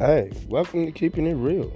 Hey, welcome to Keeping It Real.